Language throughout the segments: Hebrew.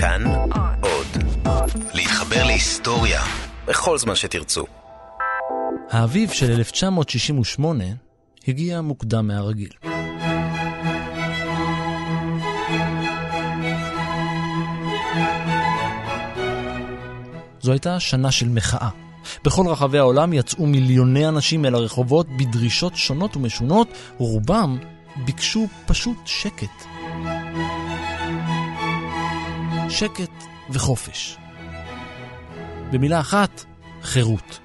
כאן עוד. להתחבר להיסטוריה בכל זמן שתרצו. האביב של 1968 הגיע מוקדם מהרגיל. זו הייתה שנה של מחאה. בכל רחבי העולם יצאו מיליוני אנשים אל הרחובות בדרישות שונות ומשונות, ורובם ביקשו פשוט שקט. שקט וחופש. במילה אחת, חירות.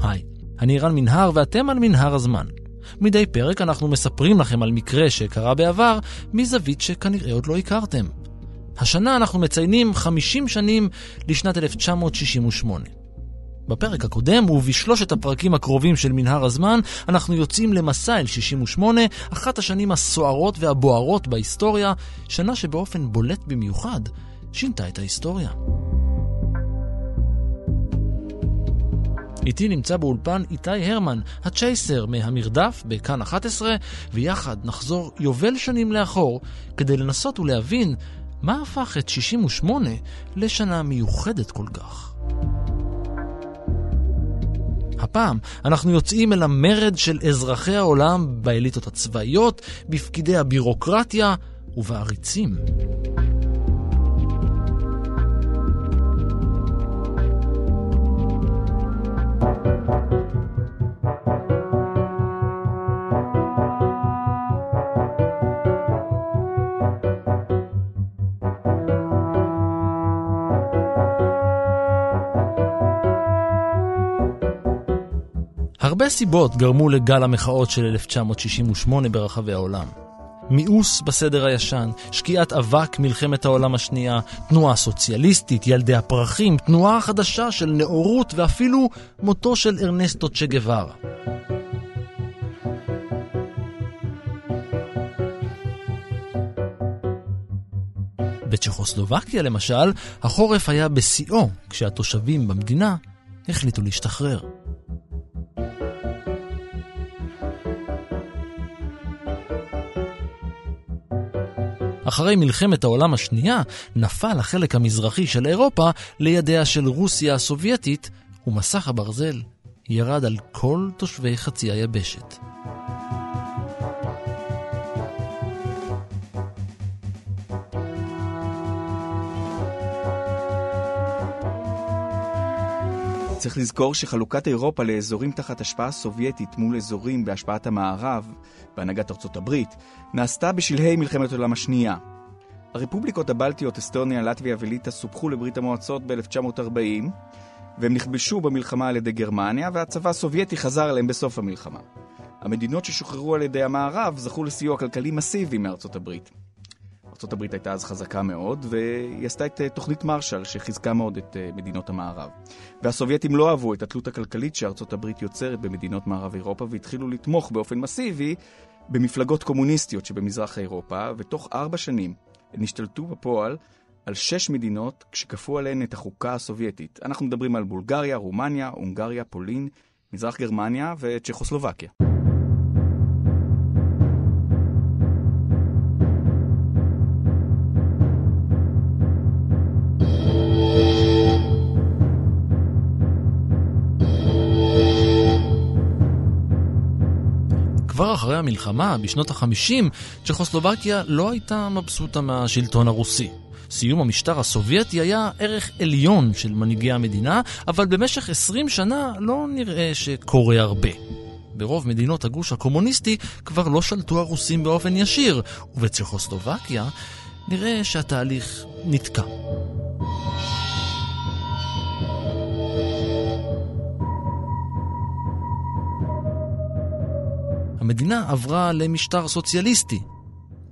היי, אני רן מנהר ואתם על מנהר הזמן. מדי פרק אנחנו מספרים לכם על מקרה שקרה בעבר מזווית שכנראה עוד לא הכרתם. השנה אנחנו מציינים 50 שנים לשנת 1968. בפרק הקודם ובשלושת הפרקים הקרובים של מנהר הזמן אנחנו יוצאים למסע אל 68, אחת השנים הסוערות והבוערות בהיסטוריה, שנה שבאופן בולט במיוחד שינתה את ההיסטוריה. איתי נמצא באולפן איתי הרמן, הצ'ייסר מהמרדף בכאן 11, ויחד נחזור יובל שנים לאחור כדי לנסות ולהבין מה הפך את 68 לשנה מיוחדת כל כך. הפעם אנחנו יוצאים אל המרד של אזרחי העולם באליטות הצבאיות, בפקידי הבירוקרטיה ובעריצים. סיבות גרמו לגל המחאות של 1968 ברחבי העולם. מיאוס בסדר הישן, שקיעת אבק מלחמת העולם השנייה, תנועה סוציאליסטית, ילדי הפרחים, תנועה חדשה של נאורות ואפילו מותו של ארנסטו צ'ה גווארה. בצ'כוסלובקיה למשל, החורף היה בשיאו כשהתושבים במדינה החליטו להשתחרר. אחרי מלחמת העולם השנייה נפל החלק המזרחי של אירופה לידיה של רוסיה הסובייטית, ומסך הברזל ירד על כל תושבי חצי היבשת. צריך לזכור שחלוקת אירופה לאזורים תחת השפעה סובייטית מול אזורים בהשפעת המערב, בהנהגת ארצות הברית, נעשתה בשלהי מלחמת העולם השנייה. הרפובליקות הבלטיות, אסטוניה, לטביה וליטא סופחו לברית המועצות ב-1940, והם נכבשו במלחמה על ידי גרמניה, והצבא הסובייטי חזר אליהם בסוף המלחמה. המדינות ששוחררו על ידי המערב זכו לסיוע כלכלי מסיבי מארצות הברית. הברית הייתה אז חזקה מאוד, והיא עשתה את תוכנית מרשל שחיזקה מאוד את מדינות המערב. והסובייטים לא אהבו את התלות הכלכלית הברית יוצרת במדינות מערב אירופה, והתחילו לתמוך באופן מסיבי במפלגות קומוניסטיות שבמזרח אירופה, ותוך ארבע שנים הם השתלטו בפועל על שש מדינות כשכפו עליהן את החוקה הסובייטית. אנחנו מדברים על בולגריה, רומניה, הונגריה, פולין, מזרח גרמניה וצ'כוסלובקיה. אחרי המלחמה, בשנות ה-50, צ'כוסלובקיה לא הייתה מבסוטה מהשלטון הרוסי. סיום המשטר הסובייטי היה ערך עליון של מנהיגי המדינה, אבל במשך 20 שנה לא נראה שקורה הרבה. ברוב מדינות הגוש הקומוניסטי כבר לא שלטו הרוסים באופן ישיר, ובצ'כוסלובקיה נראה שהתהליך נתקע. המדינה עברה למשטר סוציאליסטי.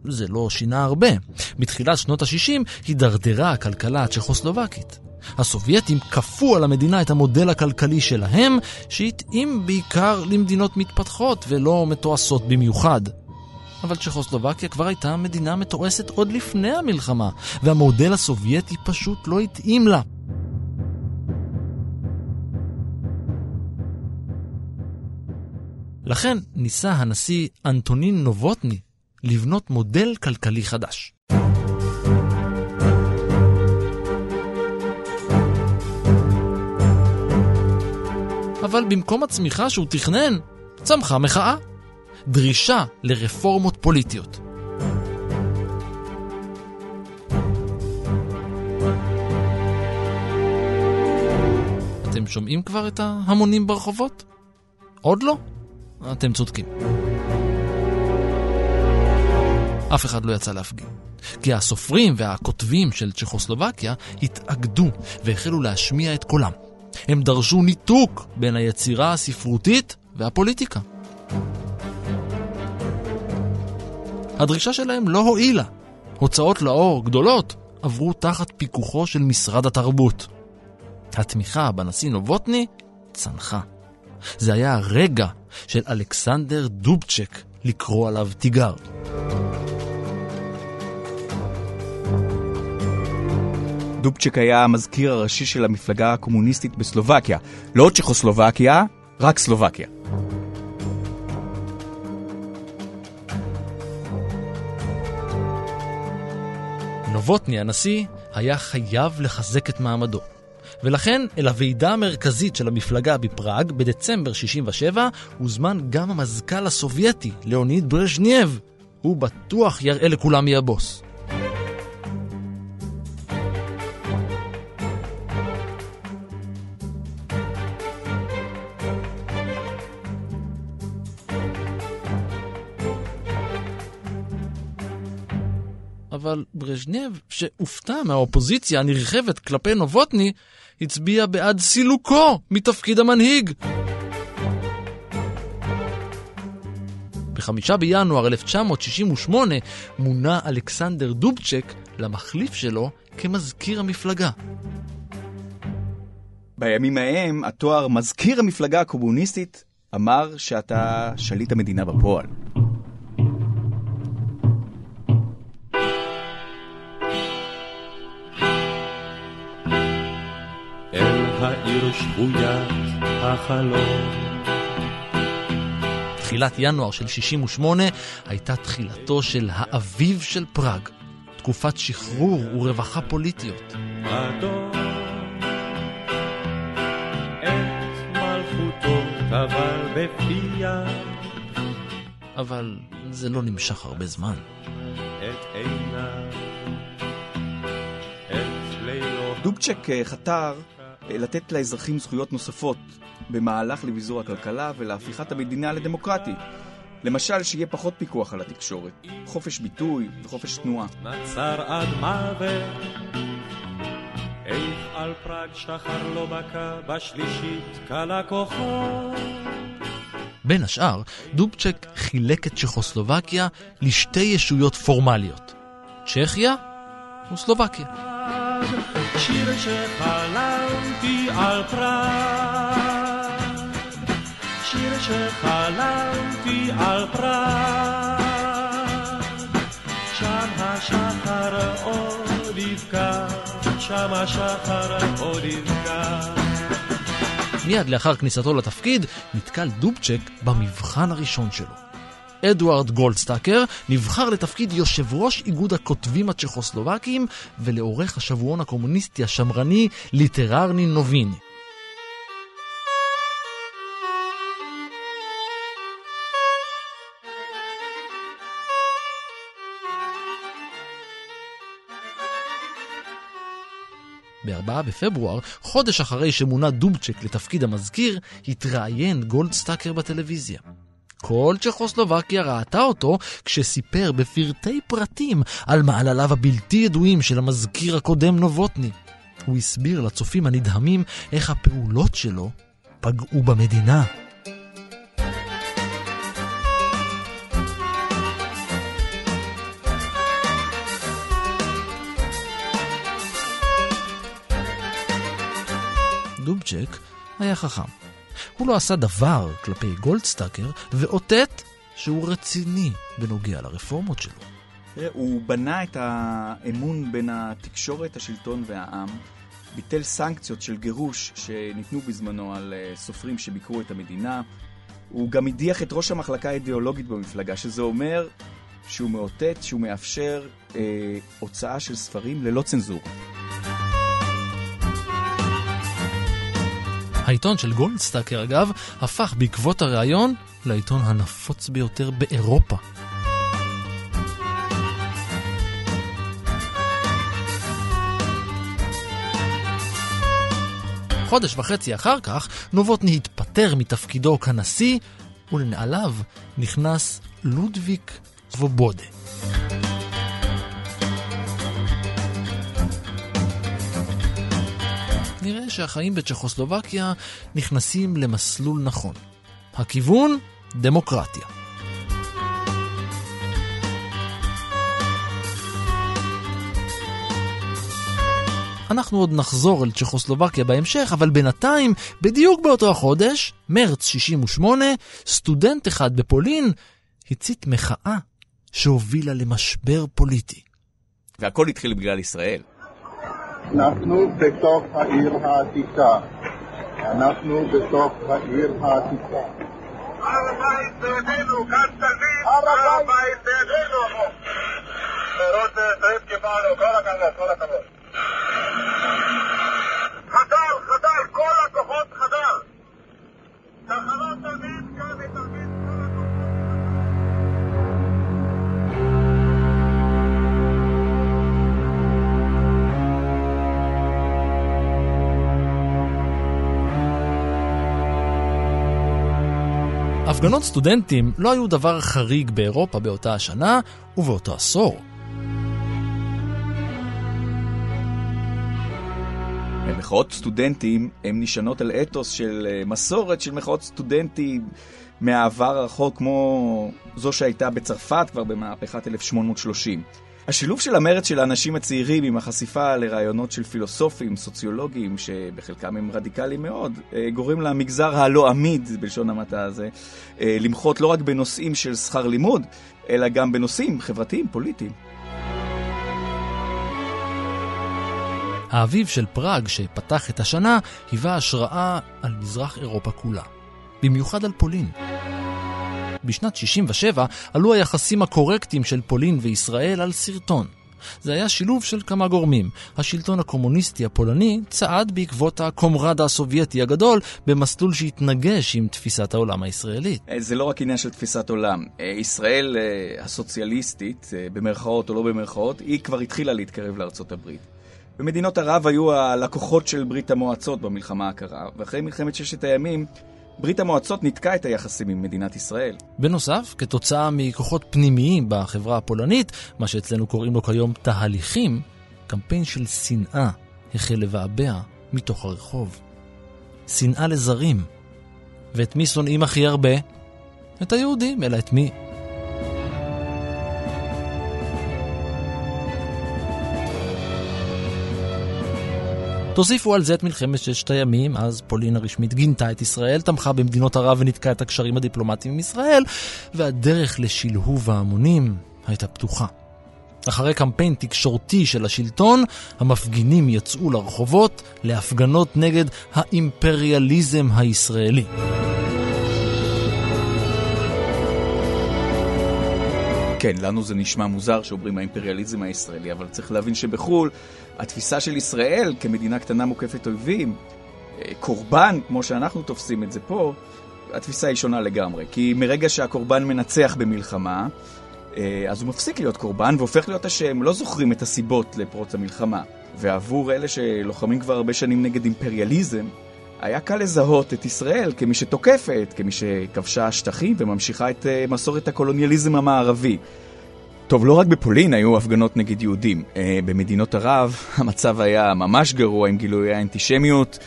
זה לא שינה הרבה. בתחילת שנות ה-60 הידרדרה הכלכלה הצ'כוסלובקית. הסובייטים כפו על המדינה את המודל הכלכלי שלהם, שהתאים בעיקר למדינות מתפתחות ולא מתועשות במיוחד. אבל צ'כוסלובקיה כבר הייתה מדינה מתועסת עוד לפני המלחמה, והמודל הסובייטי פשוט לא התאים לה. לכן ניסה הנשיא אנטונין נובוטני לבנות מודל כלכלי חדש. אבל במקום הצמיחה שהוא תכנן, צמחה מחאה. דרישה לרפורמות פוליטיות. אתם שומעים כבר את ההמונים ברחובות? עוד לא? אתם צודקים. אף אחד לא יצא להפגין. כי הסופרים והכותבים של צ'כוסלובקיה התאגדו והחלו להשמיע את קולם. הם דרשו ניתוק בין היצירה הספרותית והפוליטיקה. הדרישה שלהם לא הועילה. הוצאות לאור גדולות עברו תחת פיקוחו של משרד התרבות. התמיכה בנשיא נובוטני צנחה. זה היה הרגע של אלכסנדר דובצ'ק לקרוא עליו תיגר. דובצ'ק היה המזכיר הראשי של המפלגה הקומוניסטית בסלובקיה. לא צ'כוסלובקיה, רק סלובקיה. נובוטני הנשיא היה חייב לחזק את מעמדו. ולכן אל הוועידה המרכזית של המפלגה בפראג בדצמבר 67 הוזמן גם המזכ"ל הסובייטי, ליאוניד ברז'נייב. הוא בטוח יראה לכולם מי הבוס. אבל ברז'נייב, שהופתע מהאופוזיציה הנרחבת כלפי נובוטני, הצביע בעד סילוקו מתפקיד המנהיג. בחמישה בינואר 1968 מונה אלכסנדר דובצ'ק למחליף שלו כמזכיר המפלגה. בימים ההם התואר מזכיר המפלגה הקומוניסטית אומר שאתה שליט המדינה בפועל. העיר שבוית החלום. תחילת ינואר של 68 הייתה תחילתו של האביב של פראג, תקופת שחרור ורווחה פוליטיות. אבל זה לא נמשך הרבה זמן. דובצ'ק אה, חתר לתת לאזרחים זכויות נוספות במהלך לביזור הכלכלה ולהפיכת המדינה לדמוקרטית. למשל, שיהיה פחות פיקוח על התקשורת, חופש ביטוי וחופש תנועה. נצר עד מוות, איך על פראג שחר לא בקע, בשלישית קלה כוחו. בין השאר, דובצ'ק חילק את צ'כוסלובקיה לשתי ישויות פורמליות, צ'כיה וסלובקיה. שיר שחלמתי על פראג, שיר שחלמתי על פראג, שם השחר עוד יבקע, שם השחר עוד יבקע. מיד לאחר כניסתו לתפקיד נתקל דובצ'ק במבחן הראשון שלו. אדוארד גולדסטאקר נבחר לתפקיד יושב ראש איגוד הכותבים הצ'כוסלובקים ולעורך השבועון הקומוניסטי השמרני ליטררני נוביני. ב-4 בפברואר, חודש אחרי שמונה דובצ'ק לתפקיד המזכיר, התראיין גולדסטאקר בטלוויזיה. כל צ'כוסלובקיה ראתה אותו כשסיפר בפרטי פרטים על מעלליו הבלתי ידועים של המזכיר הקודם נובוטני. הוא הסביר לצופים הנדהמים איך הפעולות שלו פגעו במדינה. דובצ'ק היה חכם. הוא לא עשה דבר כלפי גולדסטאקר, ואותת שהוא רציני בנוגע לרפורמות שלו. הוא בנה את האמון בין התקשורת, השלטון והעם, ביטל סנקציות של גירוש שניתנו בזמנו על אה, סופרים שביקרו את המדינה. הוא גם הדיח את ראש המחלקה האידיאולוגית במפלגה, שזה אומר שהוא מאותת, שהוא מאפשר אה, הוצאה של ספרים ללא צנזורה. העיתון של גולדסטאקר, אגב, הפך בעקבות הריאיון לעיתון הנפוץ ביותר באירופה. חודש וחצי אחר כך, נובוטני התפטר מתפקידו כנשיא, ולנעליו נכנס לודוויק סבובודה. נראה שהחיים בצ'כוסלובקיה נכנסים למסלול נכון. הכיוון, דמוקרטיה. אנחנו עוד נחזור אל צ'כוסלובקיה בהמשך, אבל בינתיים, בדיוק באותו החודש, מרץ 68, סטודנט אחד בפולין הצית מחאה שהובילה למשבר פוליטי. והכל התחיל בגלל ישראל. אנחנו בתוך העיר העתיקה. אנחנו בתוך העיר העתיקה. הר הבית בידינו, כאן תלמיד, הר הבית בידינו. פירות שריף קיבלנו, כל הכבוד, כל הכבוד. חדל, חדל, כל הכוחות חדל. תחנות תלמיד, הפגנות סטודנטים לא היו דבר חריג באירופה באותה השנה ובאותו עשור. מחאות סטודנטים הן נשענות על אתוס של אה, מסורת של מחאות סטודנטים מהעבר הרחוק, כמו זו שהייתה בצרפת כבר במהפכת 1830. השילוב של המרד של האנשים הצעירים עם החשיפה לרעיונות של פילוסופים, סוציולוגים, שבחלקם הם רדיקליים מאוד, אה, גורם למגזר הלא עמיד, בלשון המעטה הזה, אה, למחות לא רק בנושאים של שכר לימוד, אלא גם בנושאים חברתיים, פוליטיים. האביב של פראג שפתח את השנה היווה השראה על מזרח אירופה כולה, במיוחד על פולין. בשנת 67 עלו היחסים הקורקטיים של פולין וישראל על סרטון. זה היה שילוב של כמה גורמים. השלטון הקומוניסטי הפולני צעד בעקבות הקומרד הסובייטי הגדול במסלול שהתנגש עם תפיסת העולם הישראלית. זה לא רק עניין של תפיסת עולם. ישראל הסוציאליסטית, במרכאות או לא במרכאות, היא כבר התחילה להתקרב לארצות הברית. ומדינות ערב היו הלקוחות של ברית המועצות במלחמה הקרה, ואחרי מלחמת ששת הימים, ברית המועצות ניתקה את היחסים עם מדינת ישראל. בנוסף, כתוצאה מכוחות פנימיים בחברה הפולנית, מה שאצלנו קוראים לו כיום תהליכים, קמפיין של שנאה החל לבעבע מתוך הרחוב. שנאה לזרים. ואת מי שונאים הכי הרבה? את היהודים, אלא את מי? תוסיפו על זה את מלחמת ששת הימים, אז פולין הרשמית גינתה את ישראל, תמכה במדינות ערב וניתקה את הקשרים הדיפלומטיים עם ישראל, והדרך לשלהוב ההמונים הייתה פתוחה. אחרי קמפיין תקשורתי של השלטון, המפגינים יצאו לרחובות להפגנות נגד האימפריאליזם הישראלי. כן, לנו זה נשמע מוזר שאומרים האימפריאליזם הישראלי, אבל צריך להבין שבחו"ל התפיסה של ישראל כמדינה קטנה מוקפת אויבים, אה, קורבן, כמו שאנחנו תופסים את זה פה, התפיסה היא שונה לגמרי. כי מרגע שהקורבן מנצח במלחמה, אה, אז הוא מפסיק להיות קורבן והופך להיות אשם, לא זוכרים את הסיבות לפרוץ המלחמה. ועבור אלה שלוחמים כבר הרבה שנים נגד אימפריאליזם, היה קל לזהות את ישראל כמי שתוקפת, כמי שכבשה שטחים וממשיכה את אה, מסורת הקולוניאליזם המערבי. טוב, לא רק בפולין היו הפגנות נגד יהודים. אה, במדינות ערב המצב היה ממש גרוע עם גילויי האנטישמיות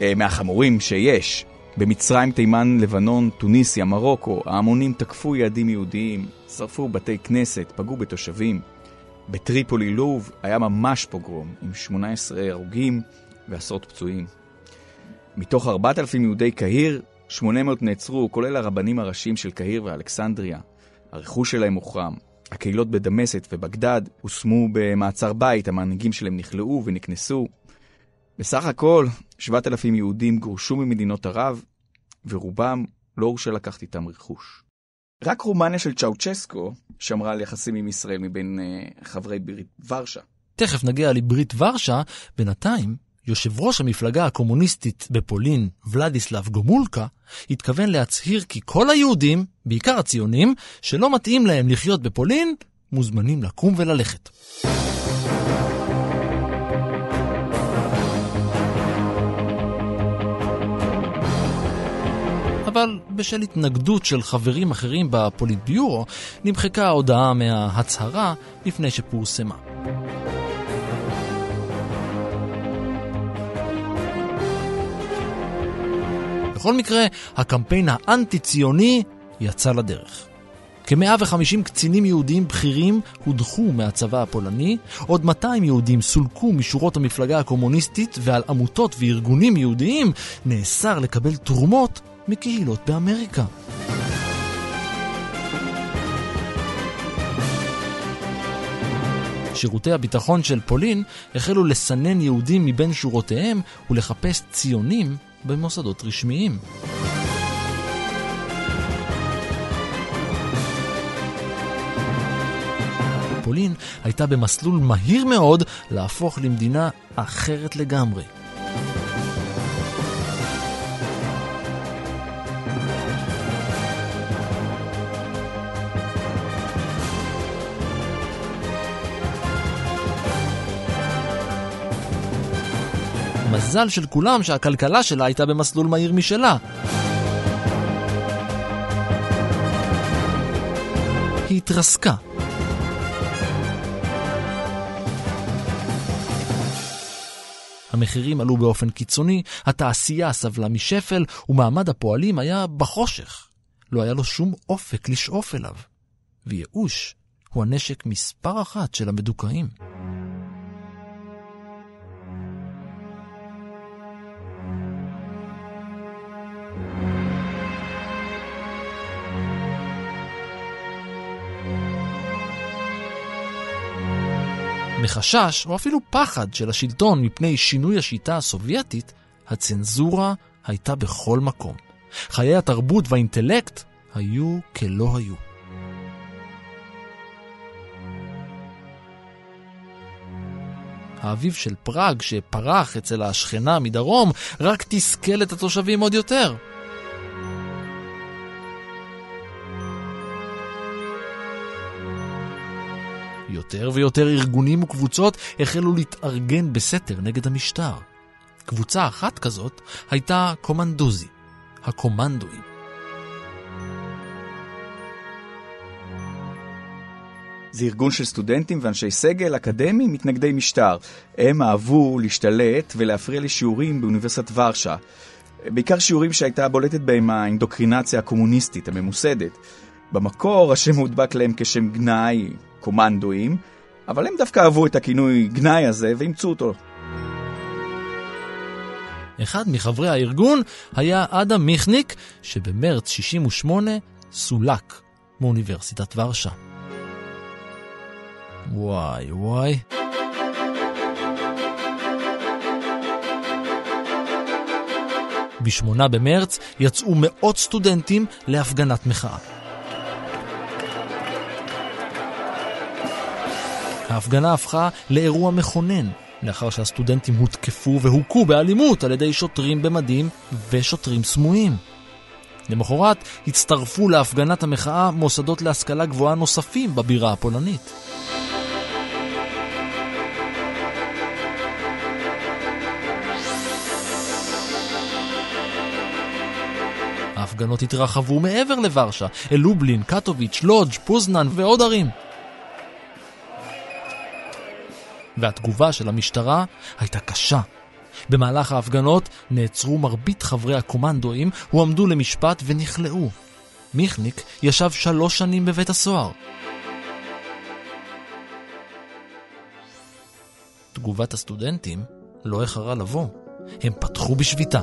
אה, מהחמורים שיש. במצרים, תימן, לבנון, טוניסיה, מרוקו, ההמונים תקפו יעדים יהודיים, שרפו בתי כנסת, פגעו בתושבים. בטריפולי לוב היה ממש פוגרום, עם 18 הרוגים ועשרות פצועים. מתוך 4,000 יהודי קהיר, 800 נעצרו, כולל הרבנים הראשיים של קהיר ואלכסנדריה. הרכוש שלהם הוחרם. הקהילות בדמשת ובגדד הושמו במעצר בית, המנהיגים שלהם נכלאו ונקנסו. בסך הכל, 7,000 יהודים גורשו ממדינות ערב, ורובם לא הורשה לקחת איתם רכוש. רק רומניה של צ'אוצ'סקו שמרה על יחסים עם ישראל מבין uh, חברי ברית ורשה. תכף נגיע לברית ורשה, בינתיים יושב ראש המפלגה הקומוניסטית בפולין, ולדיסלב גומולקה, התכוון להצהיר כי כל היהודים, בעיקר הציונים, שלא מתאים להם לחיות בפולין, מוזמנים לקום וללכת. אבל בשל התנגדות של חברים אחרים בפוליטביורו, נמחקה ההודעה מההצהרה לפני שפורסמה. בכל מקרה, הקמפיין האנטי-ציוני יצא לדרך. כ-150 קצינים יהודים בכירים הודחו מהצבא הפולני, עוד 200 יהודים סולקו משורות המפלגה הקומוניסטית, ועל עמותות וארגונים יהודיים נאסר לקבל תרומות מקהילות באמריקה. שירותי הביטחון של פולין החלו לסנן יהודים מבין שורותיהם ולחפש ציונים במוסדות רשמיים. פולין הייתה במסלול מהיר מאוד להפוך למדינה אחרת לגמרי. המזל של כולם שהכלכלה שלה הייתה במסלול מהיר משלה. היא התרסקה. המחירים עלו באופן קיצוני, התעשייה סבלה משפל, ומעמד הפועלים היה בחושך. לא היה לו שום אופק לשאוף אליו. וייאוש הוא הנשק מספר אחת של המדוכאים. מחשש, או אפילו פחד של השלטון מפני שינוי השיטה הסובייטית, הצנזורה הייתה בכל מקום. חיי התרבות והאינטלקט היו כלא היו. האביב של פראג שפרח אצל השכנה מדרום רק תסכל את התושבים עוד יותר. יותר ויותר ארגונים וקבוצות החלו להתארגן בסתר נגד המשטר. קבוצה אחת כזאת הייתה קומנדוזי, הקומנדואים. זה ארגון של סטודנטים ואנשי סגל אקדמי מתנגדי משטר. הם אהבו להשתלט ולהפריע לשיעורים באוניברסיטת ורשה. בעיקר שיעורים שהייתה בולטת בהם האינדוקרינציה הקומוניסטית הממוסדת. במקור השם הודבק להם כשם גנאי, קומנדואים, אבל הם דווקא אהבו את הכינוי גנאי הזה ואימצו אותו. אחד מחברי הארגון היה אדם מיכניק, שבמרץ 68 סולק מאוניברסיטת ורשה. וואי וואי. ב-8 במרץ יצאו מאות סטודנטים להפגנת מחאה. ההפגנה הפכה לאירוע מכונן, לאחר שהסטודנטים הותקפו והוכו באלימות על ידי שוטרים במדים ושוטרים סמויים. למחרת הצטרפו להפגנת המחאה מוסדות להשכלה גבוהה נוספים בבירה הפולנית. ההפגנות התרחבו מעבר לוורשה, אל לובלין, קטוביץ', לודג', פוזנן ועוד ערים. והתגובה של המשטרה הייתה קשה. במהלך ההפגנות נעצרו מרבית חברי הקומנדואים, הועמדו למשפט ונכלאו. מיכניק ישב שלוש שנים בבית הסוהר. תגובת הסטודנטים לא איחרה לבוא. הם פתחו בשביתה.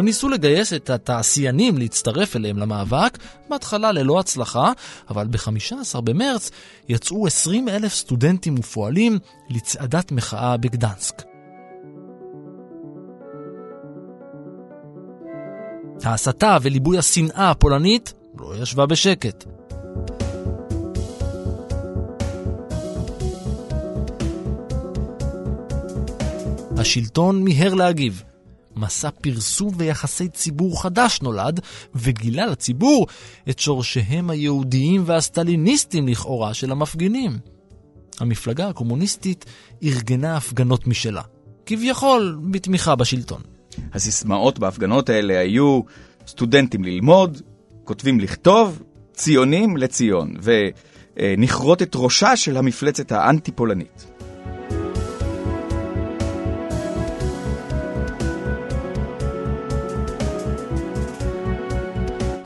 הם ניסו לגייס את התעשיינים להצטרף אליהם למאבק, בהתחלה ללא הצלחה, אבל ב-15 במרץ יצאו 20 אלף סטודנטים ופועלים לצעדת מחאה בגדנסק. ההסתה וליבוי השנאה הפולנית לא ישבה בשקט. השלטון מיהר להגיב. מסע פרסום ויחסי ציבור חדש נולד, וגילה לציבור את שורשיהם היהודיים והסטליניסטיים לכאורה של המפגינים. המפלגה הקומוניסטית ארגנה הפגנות משלה, כביכול בתמיכה בשלטון. הסיסמאות בהפגנות האלה היו סטודנטים ללמוד, כותבים לכתוב, ציונים לציון, ונכרות את ראשה של המפלצת האנטי-פולנית.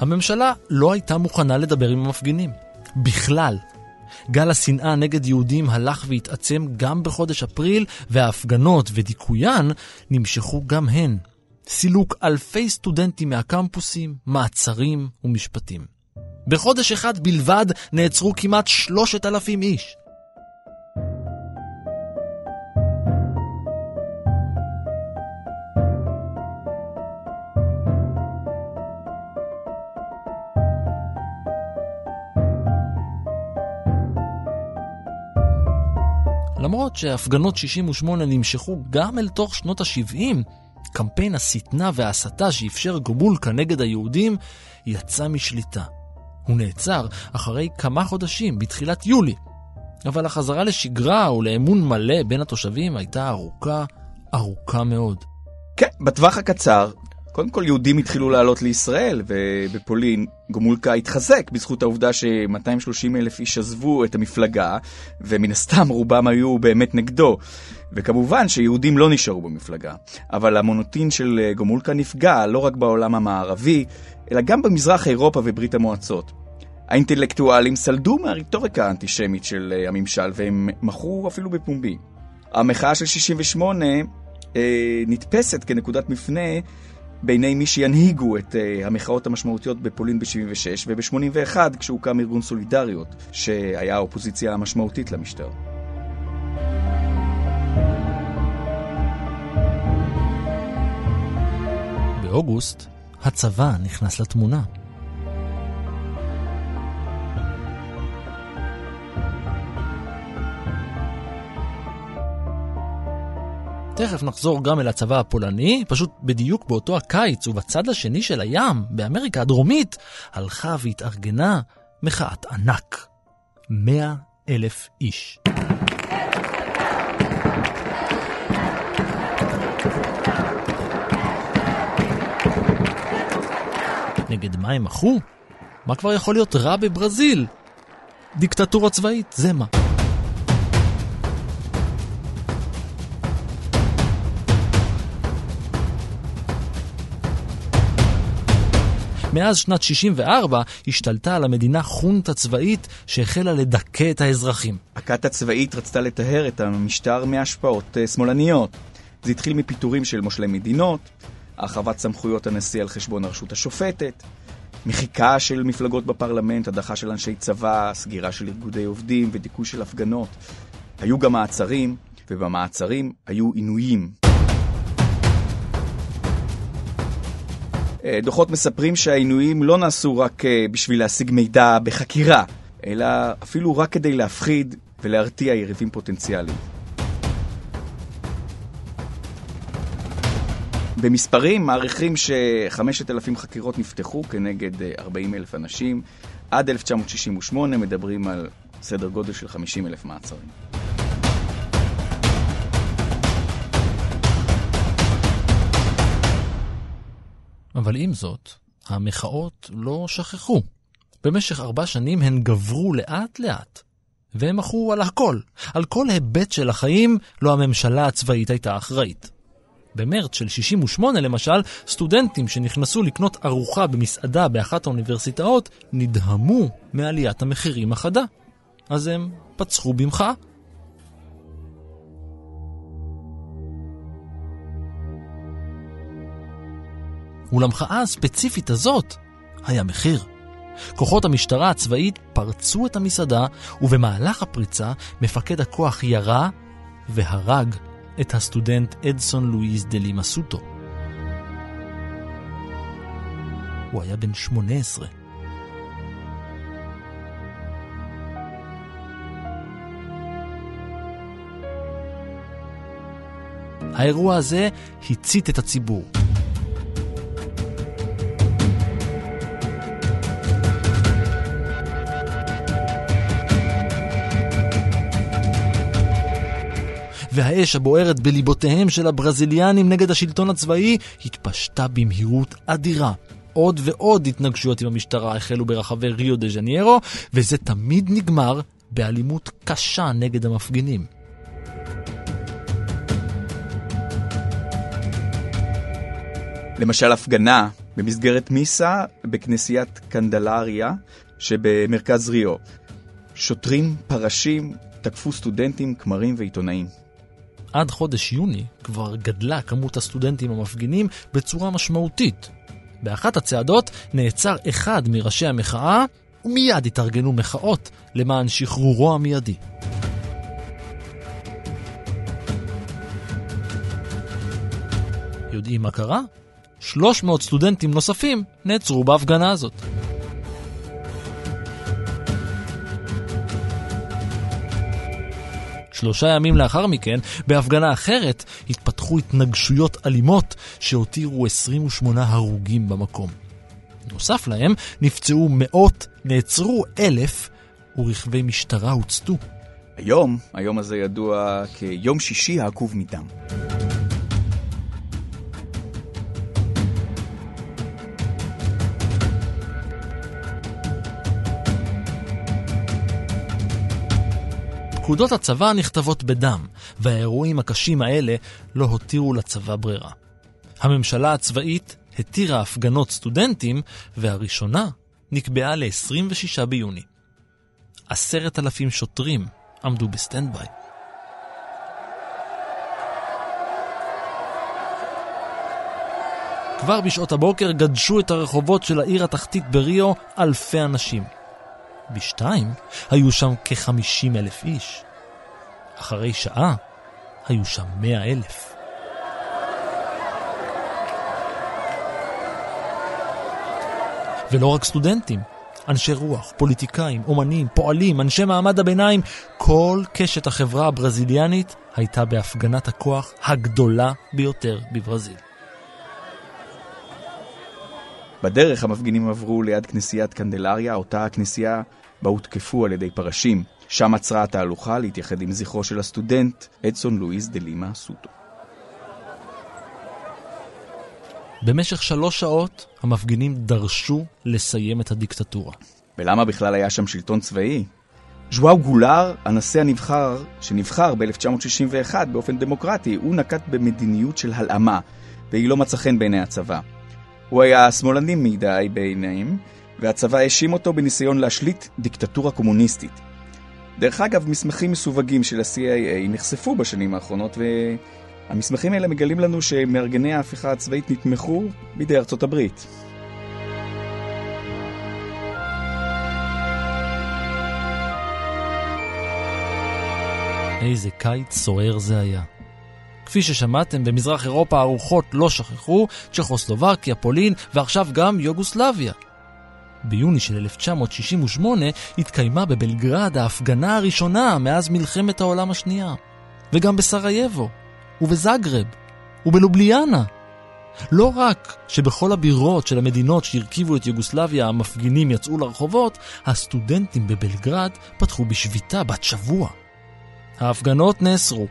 הממשלה לא הייתה מוכנה לדבר עם המפגינים. בכלל. גל השנאה נגד יהודים הלך והתעצם גם בחודש אפריל, וההפגנות ודיכוין נמשכו גם הן. סילוק אלפי סטודנטים מהקמפוסים, מעצרים ומשפטים. בחודש אחד בלבד נעצרו כמעט שלושת אלפים איש. למרות שהפגנות 68 נמשכו גם אל תוך שנות ה-70, קמפיין השטנה וההסתה שאפשר גומולקה נגד היהודים יצא משליטה. הוא נעצר אחרי כמה חודשים, בתחילת יולי. אבל החזרה לשגרה ולאמון מלא בין התושבים הייתה ארוכה, ארוכה מאוד. כן, בטווח הקצר, קודם כל יהודים התחילו לעלות לישראל, ובפולין גומולקה התחזק בזכות העובדה ש-230 אלף איש עזבו את המפלגה, ומן הסתם רובם היו באמת נגדו. וכמובן שיהודים לא נשארו במפלגה, אבל המונוטין של גומולקה נפגע לא רק בעולם המערבי, אלא גם במזרח אירופה וברית המועצות. האינטלקטואלים סלדו מהרטוריקה האנטישמית של הממשל, והם מכרו אפילו בפומבי. המחאה של 68 אה, נתפסת כנקודת מפנה בעיני מי שינהיגו את uh, המחאות המשמעותיות בפולין ב-76 וב-81 כשהוקם ארגון סולידריות, שהיה האופוזיציה המשמעותית למשטר. באוגוסט הצבא נכנס לתמונה. תכף נחזור גם אל הצבא הפולני, פשוט בדיוק באותו הקיץ ובצד השני של הים, באמריקה הדרומית, הלכה והתארגנה מחאת ענק. מאה אלף איש. נגד מה הם מחו? מה כבר יכול להיות רע בברזיל? דיקטטורה צבאית, זה מה. מאז שנת 64 השתלטה על המדינה חונטה צבאית שהחלה לדכא את האזרחים. הכת הצבאית רצתה לטהר את המשטר מהשפעות אה, שמאלניות. זה התחיל מפיטורים של מושלי מדינות, הרחבת סמכויות הנשיא על חשבון הרשות השופטת, מחיקה של מפלגות בפרלמנט, הדחה של אנשי צבא, סגירה של ארגודי עובדים ודיכוי של הפגנות. היו גם מעצרים, ובמעצרים היו עינויים. דוחות מספרים שהעינויים לא נעשו רק אה, בשביל להשיג מידע בחקירה, אלא אפילו רק כדי להפחיד ולהרתיע יריבים פוטנציאליים. במספרים מעריכים ש-5,000 חקירות נפתחו כנגד 40,000 אה, אנשים. עד 1968 מדברים על סדר גודל של 50,000 מעצרים. אבל עם זאת, המחאות לא שכחו. במשך ארבע שנים הן גברו לאט-לאט, והם מחו על הכל, על כל היבט של החיים, לא הממשלה הצבאית הייתה אחראית. במרץ של 68 למשל, סטודנטים שנכנסו לקנות ארוחה במסעדה באחת האוניברסיטאות נדהמו מעליית המחירים החדה. אז הם פצחו במחאה. ולמחאה הספציפית הזאת היה מחיר. כוחות המשטרה הצבאית פרצו את המסעדה, ובמהלך הפריצה מפקד הכוח ירה והרג את הסטודנט אדסון לואיז דלימה סוטו. הוא היה בן 18. האירוע הזה הצית את הציבור. והאש הבוערת בליבותיהם של הברזיליאנים נגד השלטון הצבאי התפשטה במהירות אדירה. עוד ועוד התנגשויות עם המשטרה החלו ברחבי ריו דה ז'ניירו, וזה תמיד נגמר באלימות קשה נגד המפגינים. למשל הפגנה במסגרת מיסה בכנסיית קנדלריה שבמרכז ריו. שוטרים, פרשים, תקפו סטודנטים, כמרים ועיתונאים. עד חודש יוני כבר גדלה כמות הסטודנטים המפגינים בצורה משמעותית. באחת הצעדות נעצר אחד מראשי המחאה, ומיד התארגנו מחאות למען שחרורו המיידי. יודעים מה קרה? 300 סטודנטים נוספים נעצרו בהפגנה הזאת. שלושה ימים לאחר מכן, בהפגנה אחרת, התפתחו התנגשויות אלימות שהותירו 28 הרוגים במקום. נוסף להם, נפצעו מאות, נעצרו אלף, ורכבי משטרה הוצתו. היום, היום הזה ידוע כיום שישי העקוב מדם. פקודות הצבא נכתבות בדם, והאירועים הקשים האלה לא הותירו לצבא ברירה. הממשלה הצבאית התירה הפגנות סטודנטים, והראשונה נקבעה ל-26 ביוני. עשרת אלפים שוטרים עמדו בסטנדביי. כבר בשעות הבוקר גדשו את הרחובות של העיר התחתית בריו אלפי אנשים. בשתיים היו שם כ-50 אלף איש. אחרי שעה היו שם 100 אלף. ולא רק סטודנטים, אנשי רוח, פוליטיקאים, אומנים, פועלים, אנשי מעמד הביניים, כל קשת החברה הברזיליאנית הייתה בהפגנת הכוח הגדולה ביותר בברזיל. בדרך המפגינים עברו ליד כנסיית קנדלריה, אותה הכנסייה בה הותקפו על ידי פרשים. שם עצרה התהלוכה להתייחד עם זכרו של הסטודנט אדסון לואיז דה לימה סוטו. במשך שלוש שעות המפגינים דרשו לסיים את הדיקטטורה. ולמה בכלל היה שם שלטון צבאי? ז'ואאו גולר, הנשיא הנבחר, שנבחר ב-1961 באופן דמוקרטי, הוא נקט במדיניות של הלאמה, והיא לא מצא חן בעיני הצבא. הוא היה שמאלני מדי בעיניהם, והצבא האשים אותו בניסיון להשליט דיקטטורה קומוניסטית. דרך אגב, מסמכים מסווגים של ה-CIA נחשפו בשנים האחרונות, והמסמכים האלה מגלים לנו שמארגני ההפיכה הצבאית נתמכו בידי ארצות הברית. איזה קיץ סוער זה היה. כפי ששמעתם, במזרח אירופה הרוחות לא שכחו, צ'כוסלובקיה, פולין ועכשיו גם יוגוסלביה. ביוני של 1968 התקיימה בבלגרד ההפגנה הראשונה מאז מלחמת העולם השנייה. וגם בסרייבו, ובזגרב, ובלובליאנה. לא רק שבכל הבירות של המדינות שהרכיבו את יוגוסלביה המפגינים יצאו לרחובות, הסטודנטים בבלגרד פתחו בשביתה בת שבוע. ההפגנות נאסרו,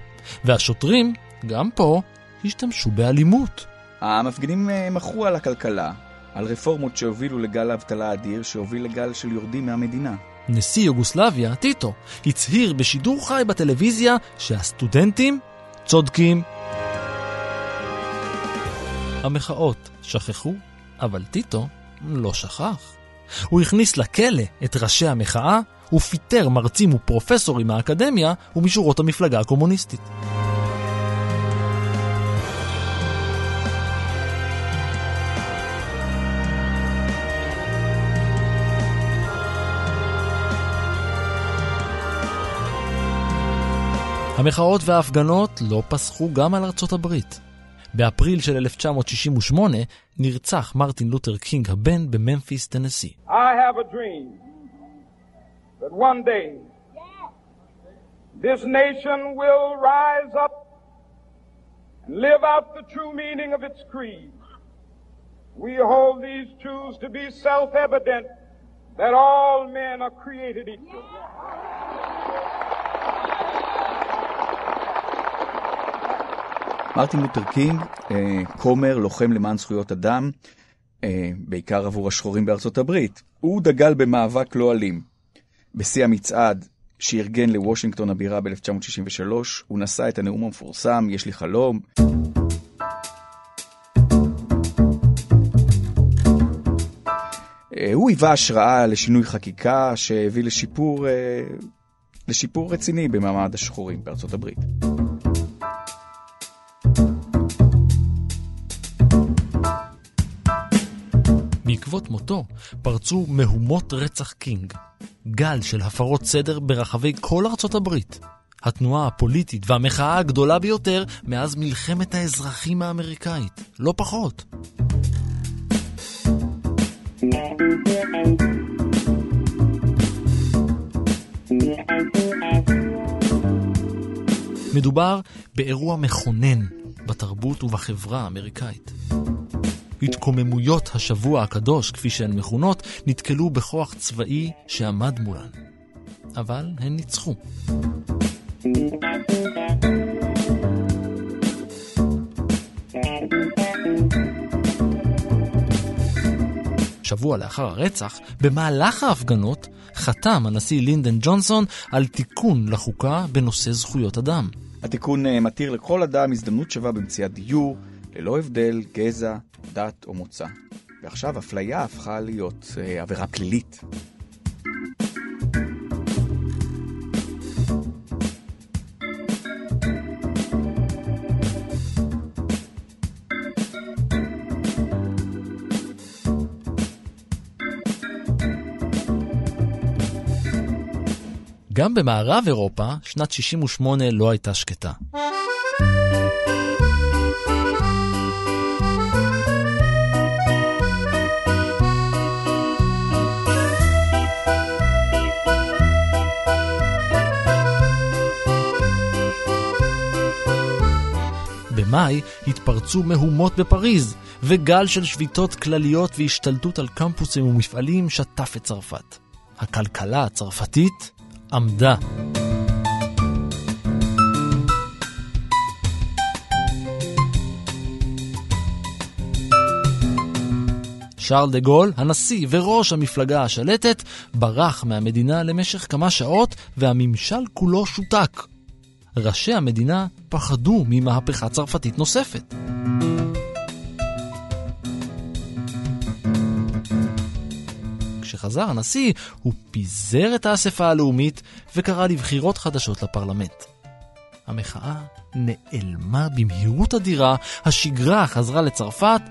והשוטרים, גם פה, השתמשו באלימות. המפגינים אה, מכרו על הכלכלה, על רפורמות שהובילו לגל אבטלה אדיר שהוביל לגל של יורדים מהמדינה. נשיא יוגוסלביה, טיטו, הצהיר בשידור חי בטלוויזיה שהסטודנטים צודקים. המחאות שכחו, אבל טיטו לא שכח. הוא הכניס לכלא את ראשי המחאה ופיטר מרצים ופרופסורים מהאקדמיה ומשורות המפלגה הקומוניסטית. המחאות וההפגנות לא פסחו גם על ארצות הברית. באפריל של 1968 נרצח מרטין לותר קינג הבן בממפיס, טנסי. That all men are created equal. מרטין לותר קינג, אה, כומר, לוחם למען זכויות אדם, אה, בעיקר עבור השחורים בארצות הברית, הוא דגל במאבק לא אלים. בשיא המצעד שארגן לוושינגטון הבירה ב-1963, הוא נשא את הנאום המפורסם, יש לי חלום. אה, הוא היווה השראה לשינוי חקיקה שהביא לשיפור, לשיפור רציני במעמד השחורים בארצות הברית. מותו פרצו מהומות רצח קינג, גל של הפרות סדר ברחבי כל ארצות הברית. התנועה הפוליטית והמחאה הגדולה ביותר מאז מלחמת האזרחים האמריקאית, לא פחות. מדובר באירוע מכונן בתרבות ובחברה האמריקאית. התקוממויות השבוע הקדוש, כפי שהן מכונות, נתקלו בכוח צבאי שעמד מולן. אבל הן ניצחו. שבוע לאחר הרצח, במהלך ההפגנות, חתם הנשיא לינדן ג'ונסון על תיקון לחוקה בנושא זכויות אדם. התיקון אה, מתיר לכל אדם הזדמנות שווה במציאת דיור, ללא הבדל גזע, דת או מוצא. ועכשיו אפליה הפכה להיות אה, עבירה פלילית. גם במערב אירופה, שנת 68 לא הייתה שקטה. במאי התפרצו מהומות בפריז, וגל של שביתות כלליות והשתלטות על קמפוסים ומפעלים שטף את צרפת. הכלכלה הצרפתית עמדה. שרל דה גול, הנשיא וראש המפלגה השלטת, ברח מהמדינה למשך כמה שעות והממשל כולו שותק. ראשי המדינה פחדו ממהפכה צרפתית נוספת. כשחזר הנשיא, הוא פיזר את האספה הלאומית וקרא לבחירות חדשות לפרלמנט. המחאה נעלמה במהירות אדירה, השגרה חזרה לצרפת,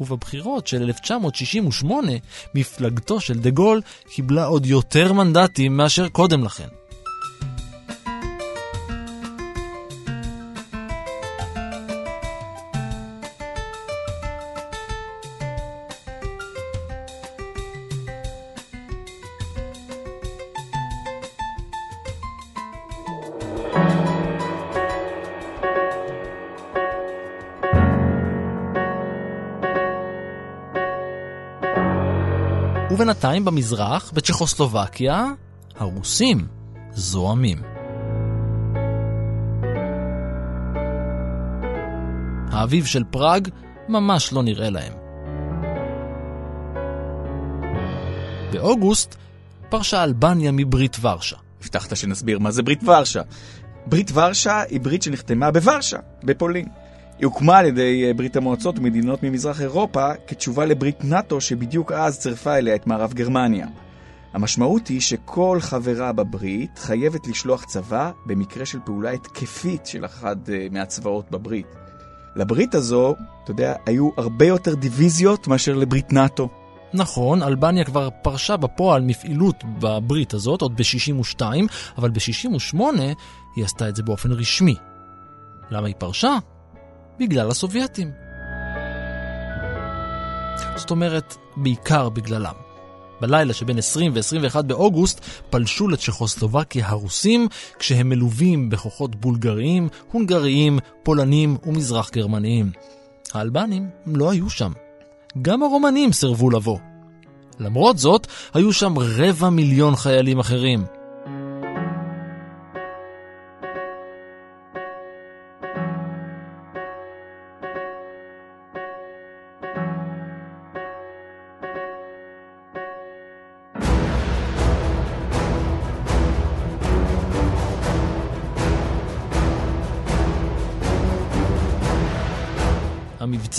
ובבחירות של 1968 מפלגתו של דה גול קיבלה עוד יותר מנדטים מאשר קודם לכן. ובינתיים במזרח, בצ'כוסלובקיה, הרוסים זועמים. האביב של פראג ממש לא נראה להם. באוגוסט פרשה אלבניה מברית ורשה. הבטחת שנסביר מה זה ברית ורשה. ברית ורשה היא ברית שנחתמה בוורשה, בפולין. היא הוקמה על ידי אה, ברית המועצות ומדינות ממזרח אירופה כתשובה לברית נאט"ו שבדיוק אז צירפה אליה את מערב גרמניה. המשמעות היא שכל חברה בברית חייבת לשלוח צבא במקרה של פעולה התקפית של אחד אה, מהצבאות בברית. לברית הזו, אתה יודע, היו הרבה יותר דיוויזיות מאשר לברית נאט"ו. נכון, אלבניה כבר פרשה בפועל מפעילות בברית הזאת, עוד ב-62, אבל ב-68 היא עשתה את זה באופן רשמי. למה היא פרשה? בגלל הסובייטים. זאת אומרת, בעיקר בגללם. בלילה שבין 20 ו-21 באוגוסט פלשו לצ'כוסלובקיה הרוסים, כשהם מלווים בכוחות בולגריים, הונגריים, פולנים ומזרח גרמניים. האלבנים לא היו שם. גם הרומנים סירבו לבוא. למרות זאת, היו שם רבע מיליון חיילים אחרים.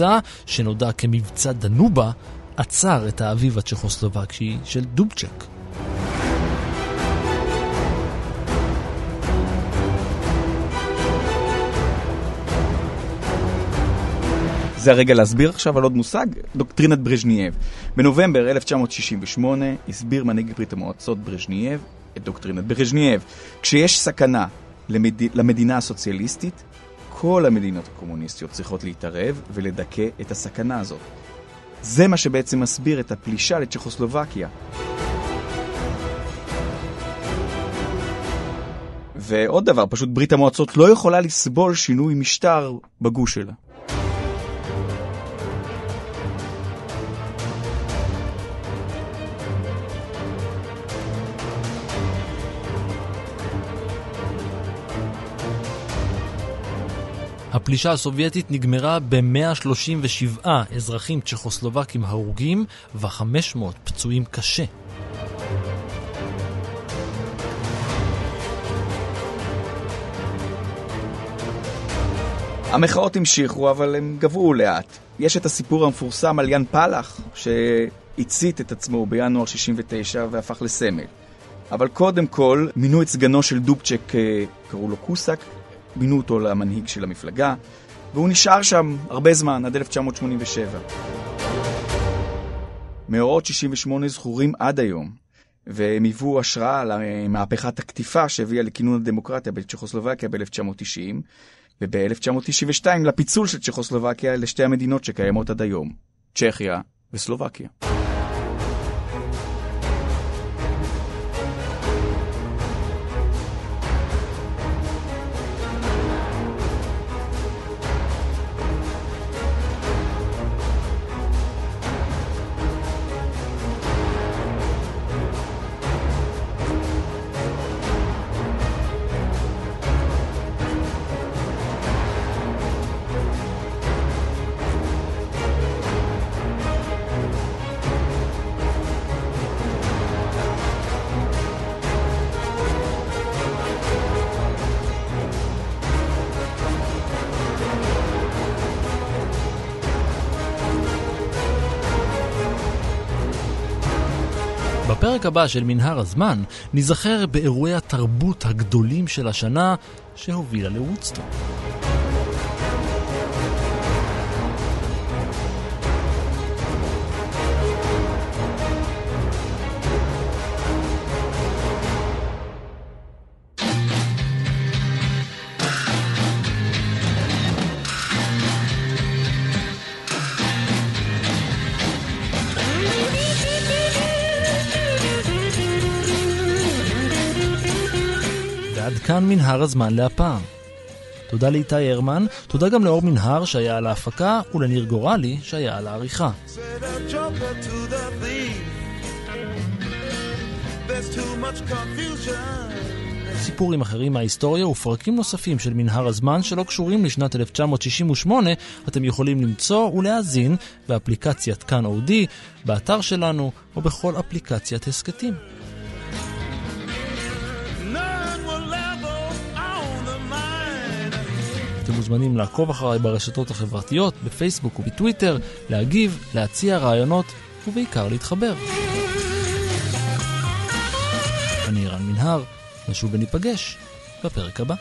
המבצע, שנודע כמבצע דנובה, עצר את האביב הצ'כוסלובקי של דובצ'ק. זה הרגע להסביר עכשיו על עוד מושג, דוקטרינת ברז'נייב. בנובמבר 1968 הסביר מנהיג ברית המועצות ברז'נייב את דוקטרינת ברז'נייב. כשיש סכנה למד... למדינה הסוציאליסטית, כל המדינות הקומוניסטיות צריכות להתערב ולדכא את הסכנה הזאת. זה מה שבעצם מסביר את הפלישה לצ'כוסלובקיה. ועוד דבר, פשוט ברית המועצות לא יכולה לסבול שינוי משטר בגוש שלה. הפלישה הסובייטית נגמרה ב-137 אזרחים צ'כוסלובקים הרוגים ו-500 פצועים קשה. המחאות המשיכו, אבל הם גברו לאט. יש את הסיפור המפורסם על יאן פלח, שהצית את עצמו בינואר 69 והפך לסמל. אבל קודם כל, מינו את סגנו של דובצ'ק, אה, קראו לו קוסק, מינו אותו למנהיג של המפלגה, והוא נשאר שם הרבה זמן, עד 1987. מאורעות 68 זכורים עד היום, והם היוו השראה למהפכת הקטיפה שהביאה לכינון הדמוקרטיה בצ'כוסלובקיה ב-1990, וב-1992 לפיצול של צ'כוסלובקיה לשתי המדינות שקיימות עד היום, צ'כיה וסלובקיה. בפרק הבא של מנהר הזמן ניזכר באירועי התרבות הגדולים של השנה שהובילה לוודסטוק. כאן מנהר הזמן להפעם. תודה לאיתי הרמן, תודה גם לאור מנהר שהיה על ההפקה, ולניר גורלי שהיה על העריכה. סיפורים אחרים מההיסטוריה ופרקים נוספים של מנהר הזמן שלא קשורים לשנת 1968 אתם יכולים למצוא ולהאזין באפליקציית כאן אודי, באתר שלנו או בכל אפליקציית הסכתים. אתם מוזמנים לעקוב אחריי ברשתות החברתיות, בפייסבוק ובטוויטר, להגיב, להציע רעיונות ובעיקר להתחבר. אני רן מנהר, נשוב וניפגש בפרק הבא.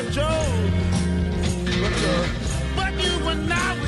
A joke. But, uh, but you and I,